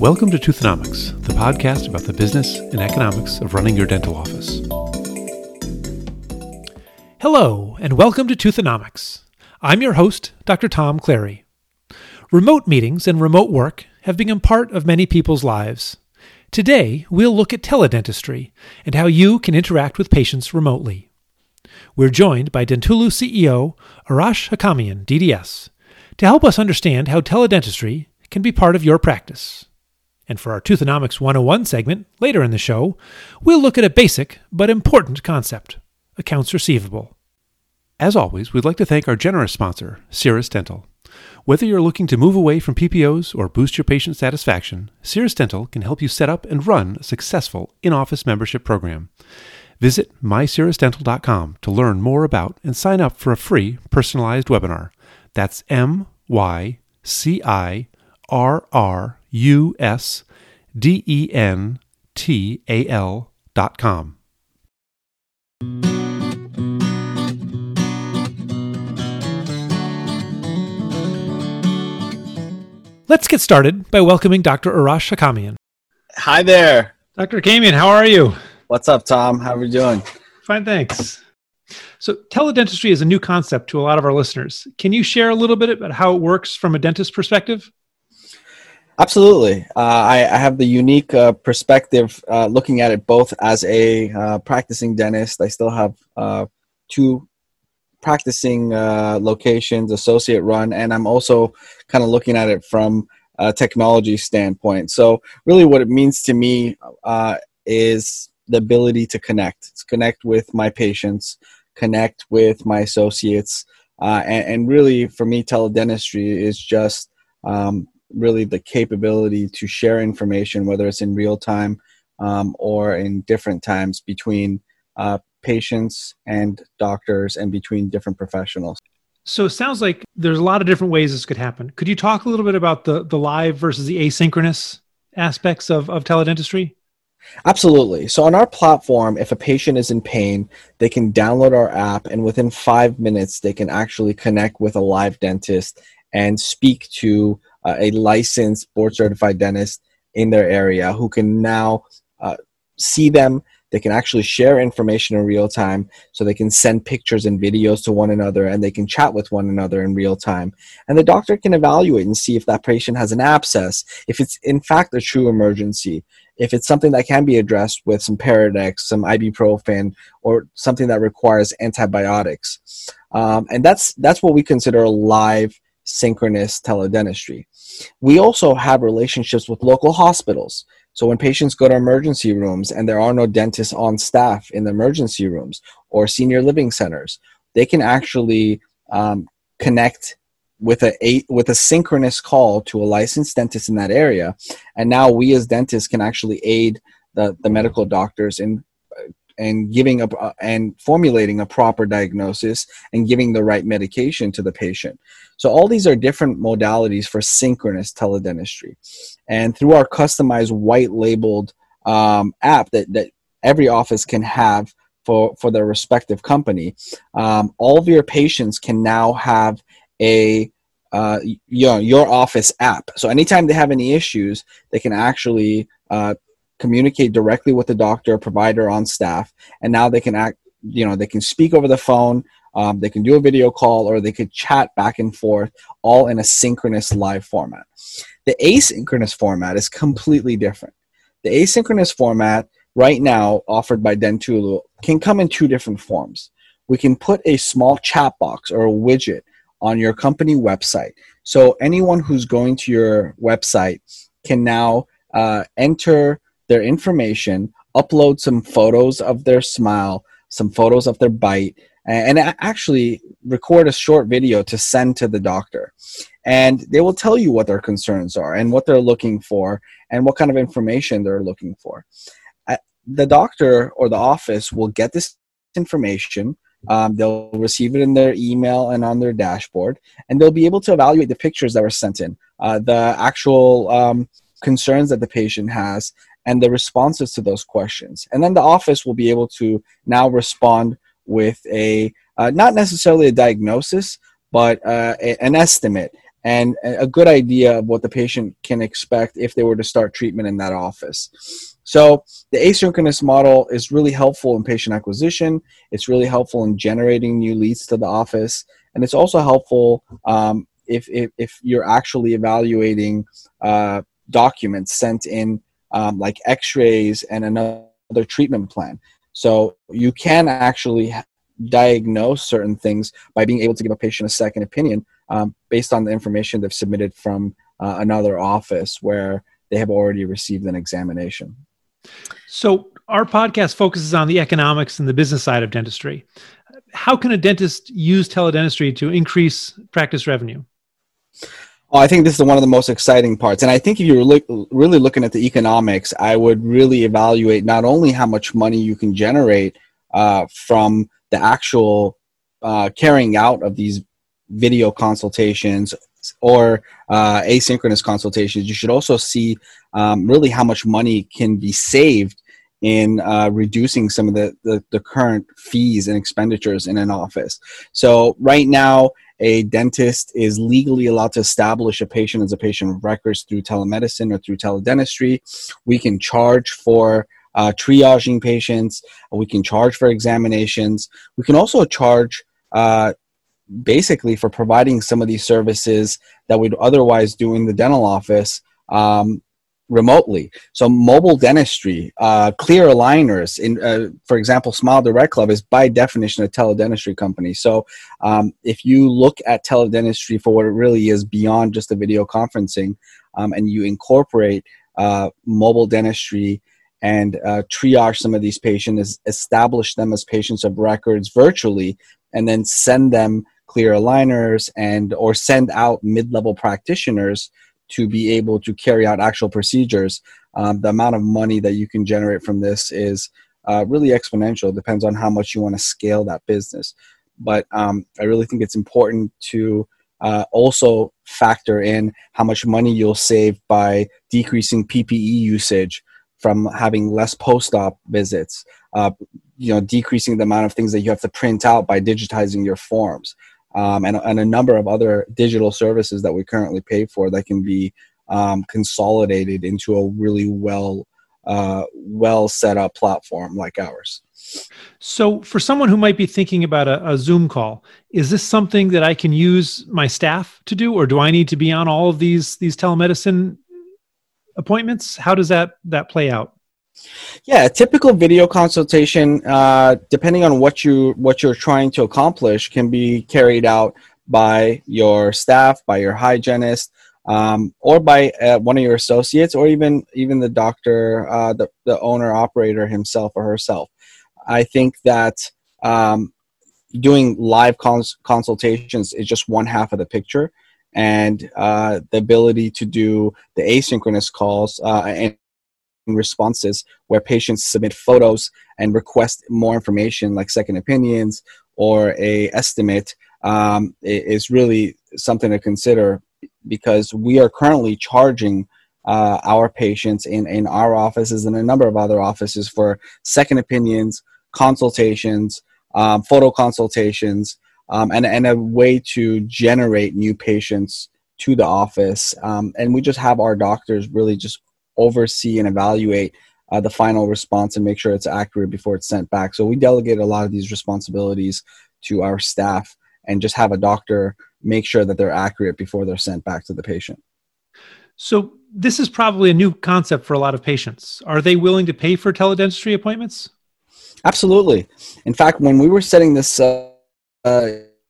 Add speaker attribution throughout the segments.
Speaker 1: Welcome to Toothonomics, the podcast about the business and economics of running your dental office.
Speaker 2: Hello, and welcome to Toothonomics. I'm your host, Dr. Tom Clary. Remote meetings and remote work have become part of many people's lives. Today, we'll look at teledentistry and how you can interact with patients remotely. We're joined by Dentulu CEO Arash Hakakian, DDS, to help us understand how teledentistry can be part of your practice. And for our Toothonomics 101 segment later in the show, we'll look at a basic but important concept accounts receivable.
Speaker 1: As always, we'd like to thank our generous sponsor, Cirrus Dental. Whether you're looking to move away from PPOs or boost your patient satisfaction, Cirrus Dental can help you set up and run a successful in office membership program. Visit mycirrusdental.com to learn more about and sign up for a free personalized webinar. That's M Y C I R R U S D E N T A L dot com.
Speaker 2: Let's get started by welcoming Dr. Arash Hakakian.
Speaker 3: Hi there.
Speaker 2: Dr. Hakakian, how are you?
Speaker 3: What's up, Tom? How are we doing?
Speaker 2: Fine, thanks. So, teledentistry is a new concept to a lot of our listeners. Can you share a little bit about how it works from a dentist perspective?
Speaker 3: Absolutely. Uh, I, I, have the unique uh, perspective uh, looking at it both as a uh, practicing dentist. I still have uh, two practicing uh, locations, associate run, and I'm also kind of looking at it from a technology standpoint. So, really, what it means to me is the ability to connect, to connect with my patients, connect with my associates, and, and, really, for me, teledentistry is just um, really the capability to share information, whether it's in real time um, or in different times between uh, patients and doctors and between different professionals.
Speaker 2: So it sounds like there's a lot of different ways this could happen. Could you talk a little bit about the, the live versus the asynchronous aspects of, of teledentistry?
Speaker 3: Absolutely. So on our platform, if a patient is in pain, they can download our app and within five minutes, they can actually connect with a live dentist and speak to uh, a licensed board certified dentist in their area who can now uh, see them. They can actually share information in real time so they can send pictures and videos to one another and they can chat with one another in real time. And the doctor can evaluate and see if that patient has an abscess if it's in fact a true emergency if it's something that can be addressed with some Peridex, some ibuprofen, or something that requires antibiotics, um, and that's that's what we consider live synchronous teledentistry. We also have relationships with local hospitals. So when patients go to emergency rooms and there are no dentists on staff in the emergency rooms or senior living centers, they can actually um, connect with a, a, with a synchronous call to a licensed dentist in that area, and now we as dentists can actually aid the, the medical doctors in and giving a uh, and formulating a proper diagnosis and giving the right medication to the patient. So all these are different modalities for synchronous teledentistry, and through our customized white labeled um, app that that every office can have for for their respective company, um, all of your patients can now have a uh, your, your office app. So anytime they have any issues, they can actually uh, communicate directly with the doctor or provider on staff and now they can act you know they can speak over the phone um, they can do a video call or they could chat back and forth all in a synchronous live format. The asynchronous format is completely different. The asynchronous format right now offered by dentulu can come in two different forms. We can put a small chat box or a widget on your company website. So anyone who's going to your website can now uh, enter their information, upload some photos of their smile, some photos of their bite, and actually record a short video to send to the doctor. And they will tell you what their concerns are and what they're looking for and what kind of information they're looking for. The doctor or the office will get this information. Um, they'll receive it in their email and on their dashboard, and they'll be able to evaluate the pictures that were sent in, uh, the actual um, concerns that the patient has, and the responses to those questions. And then the office will be able to now respond with a uh, not necessarily a diagnosis, but uh, a, an estimate and a good idea of what the patient can expect if they were to start treatment in that office. So the asynchronous model is really helpful in patient acquisition. It's really helpful in generating new leads to the office, and it's also helpful um, if, if, if you're actually evaluating uh, documents sent in um, like X-rays and another treatment plan. So you can actually diagnose certain things by being able to give a patient a second opinion um, based on the information they've submitted from uh, another office where they have already received an examination.
Speaker 2: So, our podcast focuses on the economics and the business side of dentistry. How can a dentist use teledentistry to increase practice revenue?
Speaker 3: Oh, I think this is one of the most exciting parts. And I think if you're look, really looking at the economics, I would really evaluate not only how much money you can generate uh, from the actual uh, carrying out of these video consultations or uh, asynchronous consultations, you should also see um, really how much money can be saved in uh, reducing some of the, the, the, current fees and expenditures in an office. So, right now, a dentist is legally allowed to establish a patient as a patient of records through telemedicine or through teledentistry. We can charge for uh, triaging patients, we can charge for examinations, we can also charge uh, basically for providing some of these services that we'd otherwise do in the dental office. Um, remotely. So mobile dentistry, uh, clear aligners, in uh, for example, Smile Direct Club is by definition a teledentistry company. So um, if you look at teledentistry for what it really is beyond just the video conferencing, um, and you incorporate uh, mobile dentistry and uh, triage some of these patients, establish them as patients of records virtually, and then send them clear aligners and or send out mid-level practitioners to be able to carry out actual procedures um, the amount of money that you can generate from this is uh, really exponential. It depends on how much you want to scale that business. But um, i really think it's important to uh, also factor in how much money you'll save by decreasing ppe usage from having less post-op visits uh, you know decreasing the amount of things that you have to print out by digitizing your forms um, and, and a number of other digital services that we currently pay for that can be um, consolidated into a really well uh, well set up platform like ours.
Speaker 2: So, for someone who might be thinking about a, a, Zoom call, is this something that I can use my staff to do, or do I need to be on all of these these telemedicine appointments? How does that that play out?
Speaker 3: Yeah, a typical video consultation, uh, depending on what you what you're trying to accomplish, can be carried out by your staff, by your hygienist, um, or by uh, one of your associates, or even even the doctor, uh, the the owner operator himself or herself. I think that um, doing live cons- consultations is just one half of the picture, and uh, the ability to do the asynchronous calls uh, and responses where patients submit photos and request more information like second opinions or a estimate um, is really something to consider because we are currently charging uh, our patients in, in our offices and a number of other offices for second opinions, consultations, um, photo consultations, um, and, and a way to generate new patients to the office. Um, and we just have our doctors really just oversee and evaluate uh, the final response and make sure it's accurate before it's sent back. So we delegate a lot of these responsibilities to our staff and just have a doctor make sure that they're accurate before they're sent back to the patient.
Speaker 2: So this is probably a new concept for a lot of patients. Are they willing to pay for teledentistry appointments?
Speaker 3: Absolutely. In fact, when we were setting this, uh, uh,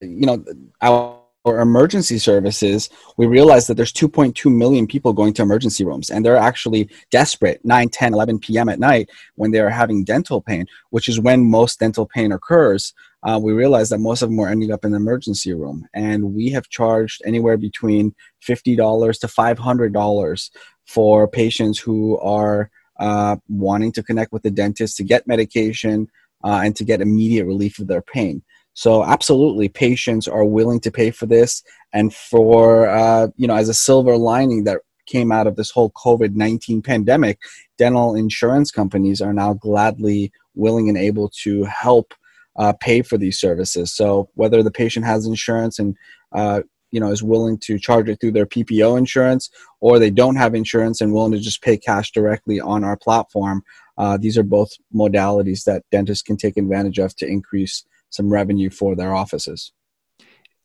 Speaker 3: you know, our for emergency services, we realized that there's 2.2 million people going to emergency rooms, and they're actually desperate 9, 10, 11 p.m. at night when they're having dental pain, which is when most dental pain occurs. Uh, we realized that most of them were ending up in the emergency room, and we have charged anywhere between $50 to $500 for patients who are uh, wanting to connect with the dentist to get medication uh, and to get immediate relief of their pain. So absolutely, patients are willing to pay for this, and for uh, you know, as a silver lining that came out of this whole COVID nineteen pandemic, dental insurance companies are now gladly willing and able to help uh, pay for these services. So whether the patient has insurance and uh, you know is willing to charge it through their PPO insurance, or they don't have insurance and willing to just pay cash directly on our platform. Uh, these are both modalities that dentists can take advantage of to increase some revenue for their offices.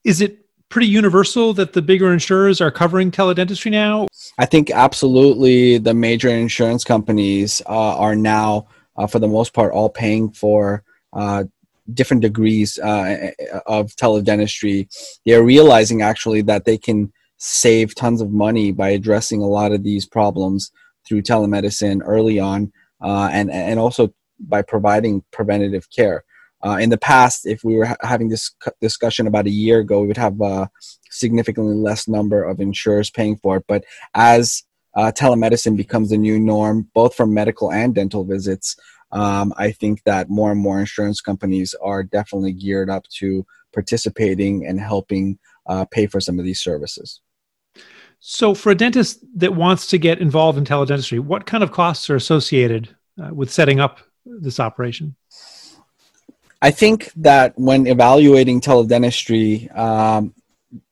Speaker 2: Is it pretty universal that the bigger insurers are covering teledentistry now?
Speaker 3: I think absolutely the major insurance companies uh, are now, uh, for the most part, all paying for uh, different degrees uh, of teledentistry. They're realizing actually that they can save tons of money by addressing a lot of these problems through telemedicine early on, uh, and and also by providing preventative care. Uh, in the past, if we were ha- having this discussion about a year ago, we would have a significantly less number of insurers paying for it. But as uh, telemedicine becomes the new norm, both for medical and dental visits, um, I think that more and more insurance companies are definitely geared up to participating and helping uh, pay for some of these services.
Speaker 2: So, for a dentist that wants to get involved in teledentistry, what kind of costs are associated uh, with setting up this operation?
Speaker 3: I think that when evaluating teledentistry, um,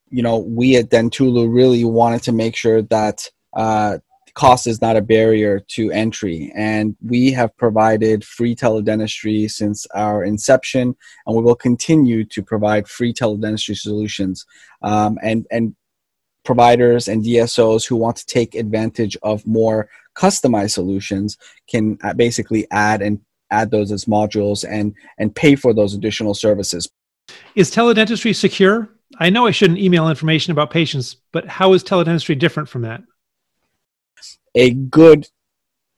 Speaker 3: you know, we at Dentulu really wanted to make sure that uh, cost is not a barrier to entry. And we have provided free teledentistry since our inception, and we will continue to provide free teledentistry solutions. Um, and, and providers and DSOs who want to take advantage of more customized solutions can uh, basically add and add those as modules and and pay for those additional services.
Speaker 2: Is teledentistry secure? I know I shouldn't email information about patients, but how is teledentistry different from that?
Speaker 3: A good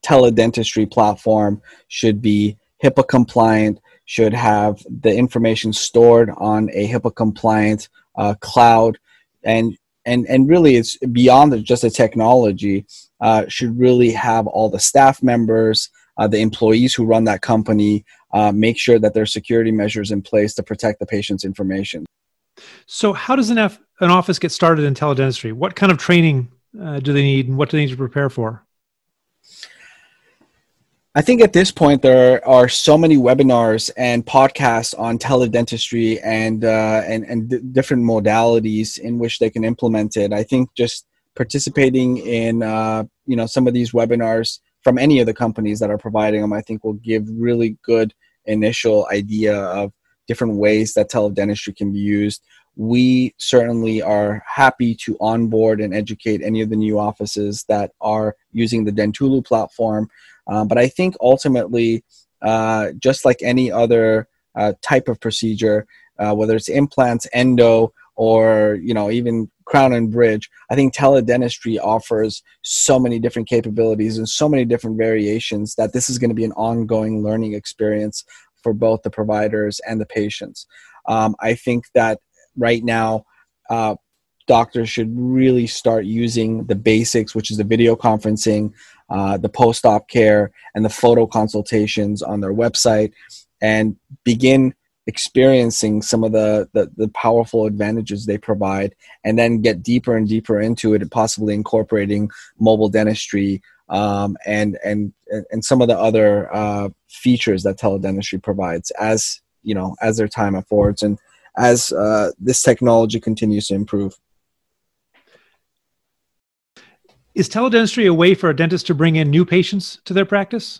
Speaker 3: teledentistry platform should be HIPAA compliant, should have the information stored on a HIPAA compliant uh, cloud, and and and really it's beyond just the technology. Uh, should really have all the staff members, uh, the employees who run that company uh, make sure that there are security measures in place to protect the patient's information.
Speaker 2: So, how does an, F- an office get started in teledentistry? What kind of training uh, do they need, and what do they need to prepare for?
Speaker 3: I think at this point there are so many webinars and podcasts on teledentistry and uh, and and d- different modalities in which they can implement it. I think just participating in uh, you know some of these webinars from any of the companies that are providing them, I think will give really good initial idea of different ways that teledentistry can be used. We certainly are happy to onboard and educate any of the new offices that are using the Dentulu platform. Um, but I think ultimately, uh, just like any other uh, type of procedure, uh, whether it's implants, endo, or you know even crown and bridge i think teledentistry offers so many different capabilities and so many different variations that this is going to be an ongoing learning experience for both the providers and the patients. Um, i think that right now uh, doctors should really start using the basics which is the video conferencing uh, the post-op care and the photo consultations on their website and begin experiencing some of the, the, the powerful advantages they provide and then get deeper and deeper into it and possibly incorporating mobile dentistry um, and and and some of the other uh, features that teledentistry provides as you know as their time affords and as uh, this technology continues to improve
Speaker 2: is teledentistry a way for a dentist to bring in new patients to their practice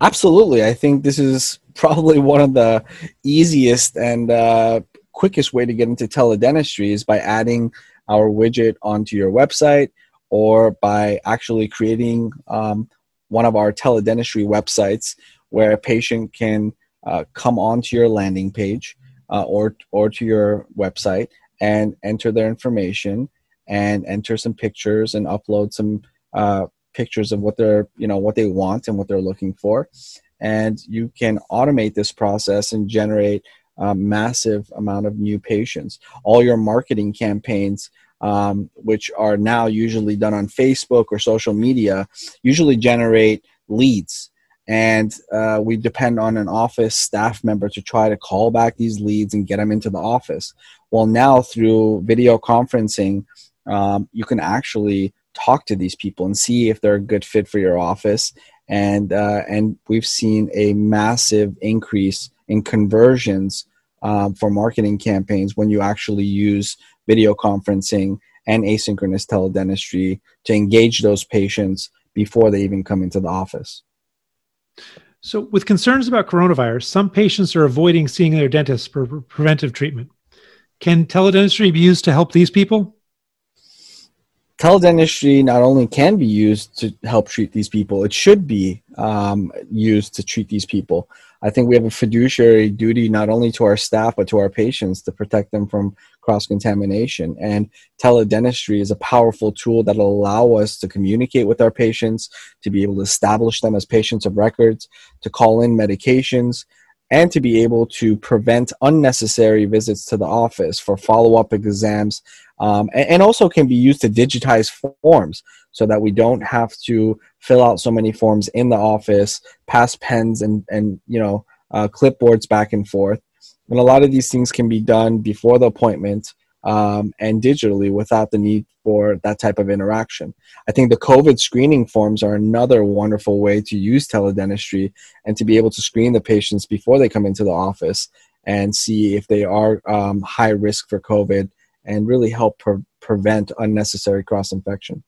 Speaker 3: Absolutely. I think this is probably one of the easiest and uh, quickest way to get into teledentistry is by adding our widget onto your website or by actually creating um, one of our teledentistry websites where a patient can uh, come onto your landing page uh, or or to your website and enter their information and enter some pictures and upload some uh, pictures of what they're you know what they want and what they're looking for and you can automate this process and generate a massive amount of new patients all your marketing campaigns um, which are now usually done on facebook or social media usually generate leads and uh, we depend on an office staff member to try to call back these leads and get them into the office well now through video conferencing um, you can actually talk to these people and see if they're a good fit for your office. And uh, and we've seen a massive increase in conversions um, for marketing campaigns when you actually use video conferencing, and asynchronous teledentistry to engage those patients before they even come into the office.
Speaker 2: So, with concerns about coronavirus, some patients are avoiding seeing their dentist for preventive treatment. Can teledentistry be used to help these people?
Speaker 3: Teledentistry not only can be used to help treat these people, it should be um, used to treat these people. I think we have a fiduciary duty not only to our staff but to our patients to protect them from cross contamination. And teledentistry is a powerful tool that will allow us to communicate with our patients, to be able to establish them as patients of records, to call in medications, and to be able to prevent unnecessary visits to the office for follow up exams um, and, and, also can be used to digitize forms so that we don't have to fill out so many forms in the office, pass pens and, and you know, uh, clipboards back and forth. And a lot of these things can be done before the appointment um, and digitally without the need for that type of interaction. I think the COVID screening forms are another wonderful way to use teledentistry and to be able to screen the patients before they come into the office and see if they are um, high risk for COVID and really help pre- prevent unnecessary cross infection.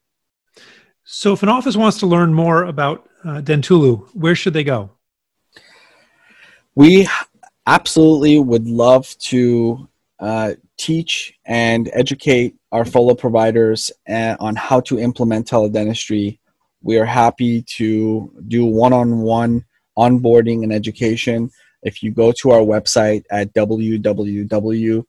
Speaker 2: So, if an office wants to learn more about uh, Dentulu, where should they go?
Speaker 3: We absolutely would love to uh, teach and educate our fellow providers uh, on how to implement teledentistry. We are happy to do one on one onboarding and education. If you go to our website at www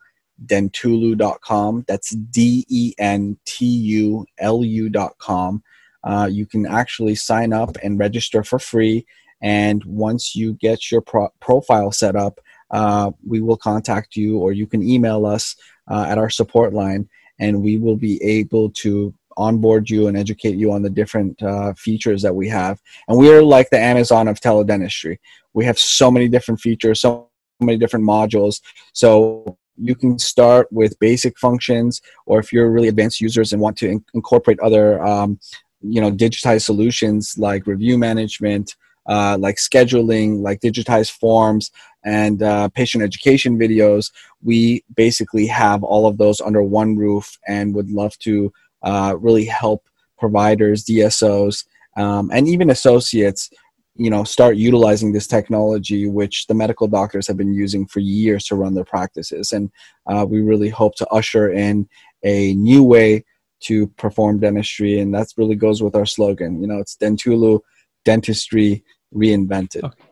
Speaker 3: dentulu.com. That's D E N T U L U.com. Uh, you can actually sign up and register for free. And once you get your pro- profile set up, uh, we will contact you or you can email us uh, at our support line and we will be able to onboard you and educate you on the different uh, features that we have. And we are like the Amazon of teledentistry. We have so many different features, so many different modules. So you can start with basic functions, or if you're really advanced users and want to in- incorporate other, um, you know, digitized solutions like review management, uh, like scheduling, like digitized forms, and uh, patient education videos. We basically have all of those under one roof, and would love to uh, really help providers, DSOs, um, and even associates you know start utilizing this technology which the medical doctors have been using for years to run their practices and uh, we really hope to usher in a new way to perform dentistry and that really goes with our slogan you know it's dentulu dentistry reinvented okay.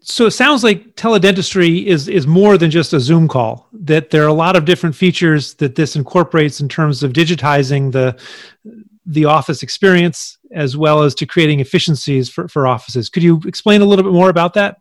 Speaker 2: so it sounds like teledentistry is is more than just a zoom call that there are a lot of different features that this incorporates in terms of digitizing the the office experience as well as to creating efficiencies for, for offices. Could you explain a little bit more about that?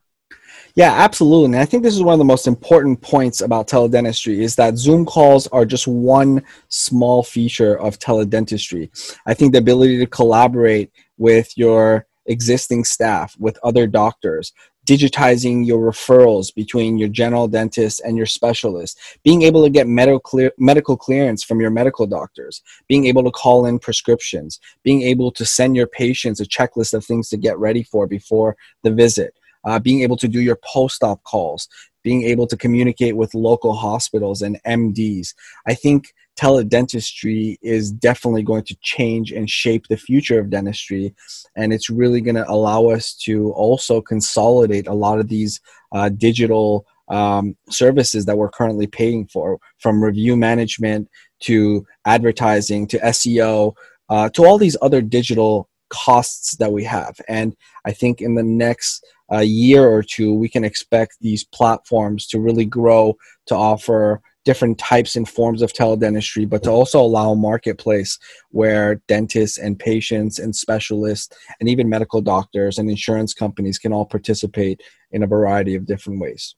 Speaker 3: Yeah, absolutely. And I think this is one of the most important points about teledentistry is that Zoom calls are just one small feature of teledentistry. I think the ability to collaborate with your existing staff, with other doctors, digitizing your referrals between your general dentist and your specialist, being able to get medical, clear, medical clearance from your medical doctors, being able to call in prescriptions, being able to send your patients a checklist of things to get ready for before the visit, uh, being able to do your post op calls, being able to communicate with local hospitals and MDs. I think teledentistry is definitely going to change and shape the future of dentistry. And it's really going to allow us to also consolidate a lot of these uh, digital um, services that we're currently paying for, from review management to advertising to SEO uh, to all these other digital costs that we have. And I think in the next uh, year or two, we can expect these platforms to really grow to offer different types and forms of teledentistry, but to also allow a marketplace where dentists and patients and specialists and even medical doctors and insurance companies can all participate in a variety of different ways.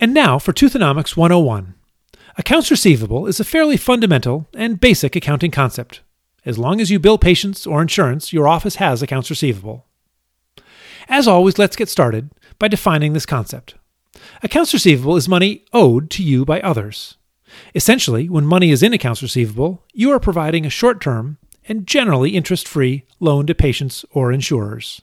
Speaker 2: And now for Toothonomics 101. Accounts receivable is a fairly fundamental and basic accounting concept. As long as you bill patients or insurance, your office has accounts receivable. As always, let's get started by defining this concept. Accounts receivable is money owed to you by others. Essentially, when money is in accounts receivable, you are providing a short term and generally interest free loan to patients or insurers.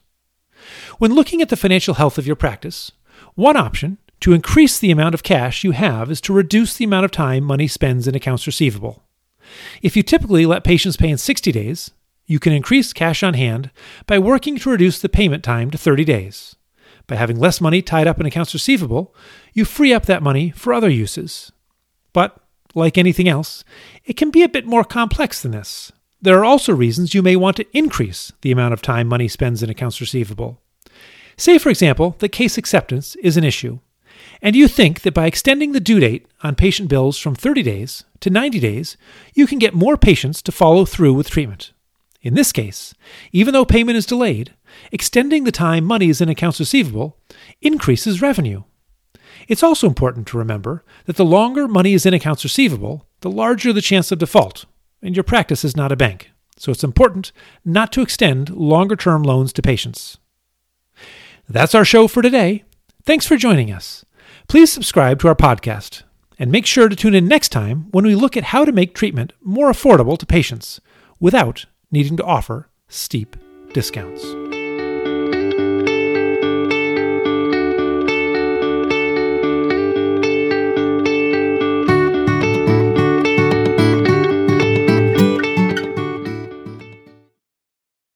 Speaker 2: When looking at the financial health of your practice, one option to increase the amount of cash you have is to reduce the amount of time money spends in accounts receivable. If you typically let patients pay in 60 days, you can increase cash on hand by working to reduce the payment time to 30 days. By having less money tied up in accounts receivable, you free up that money for other uses. But, like anything else, it can be a bit more complex than this. There are also reasons you may want to increase the amount of time money spends in accounts receivable. Say, for example, that case acceptance is an issue, and you think that by extending the due date on patient bills from 30 days to 90 days, you can get more patients to follow through with treatment. In this case, even though payment is delayed, extending the time money is in accounts receivable increases revenue. It's also important to remember that the longer money is in accounts receivable, the larger the chance of default, and your practice is not a bank. So it's important not to extend longer term loans to patients. That's our show for today. Thanks for joining us. Please subscribe to our podcast and make sure to tune in next time when we look at how to make treatment more affordable to patients without needing to offer steep discounts.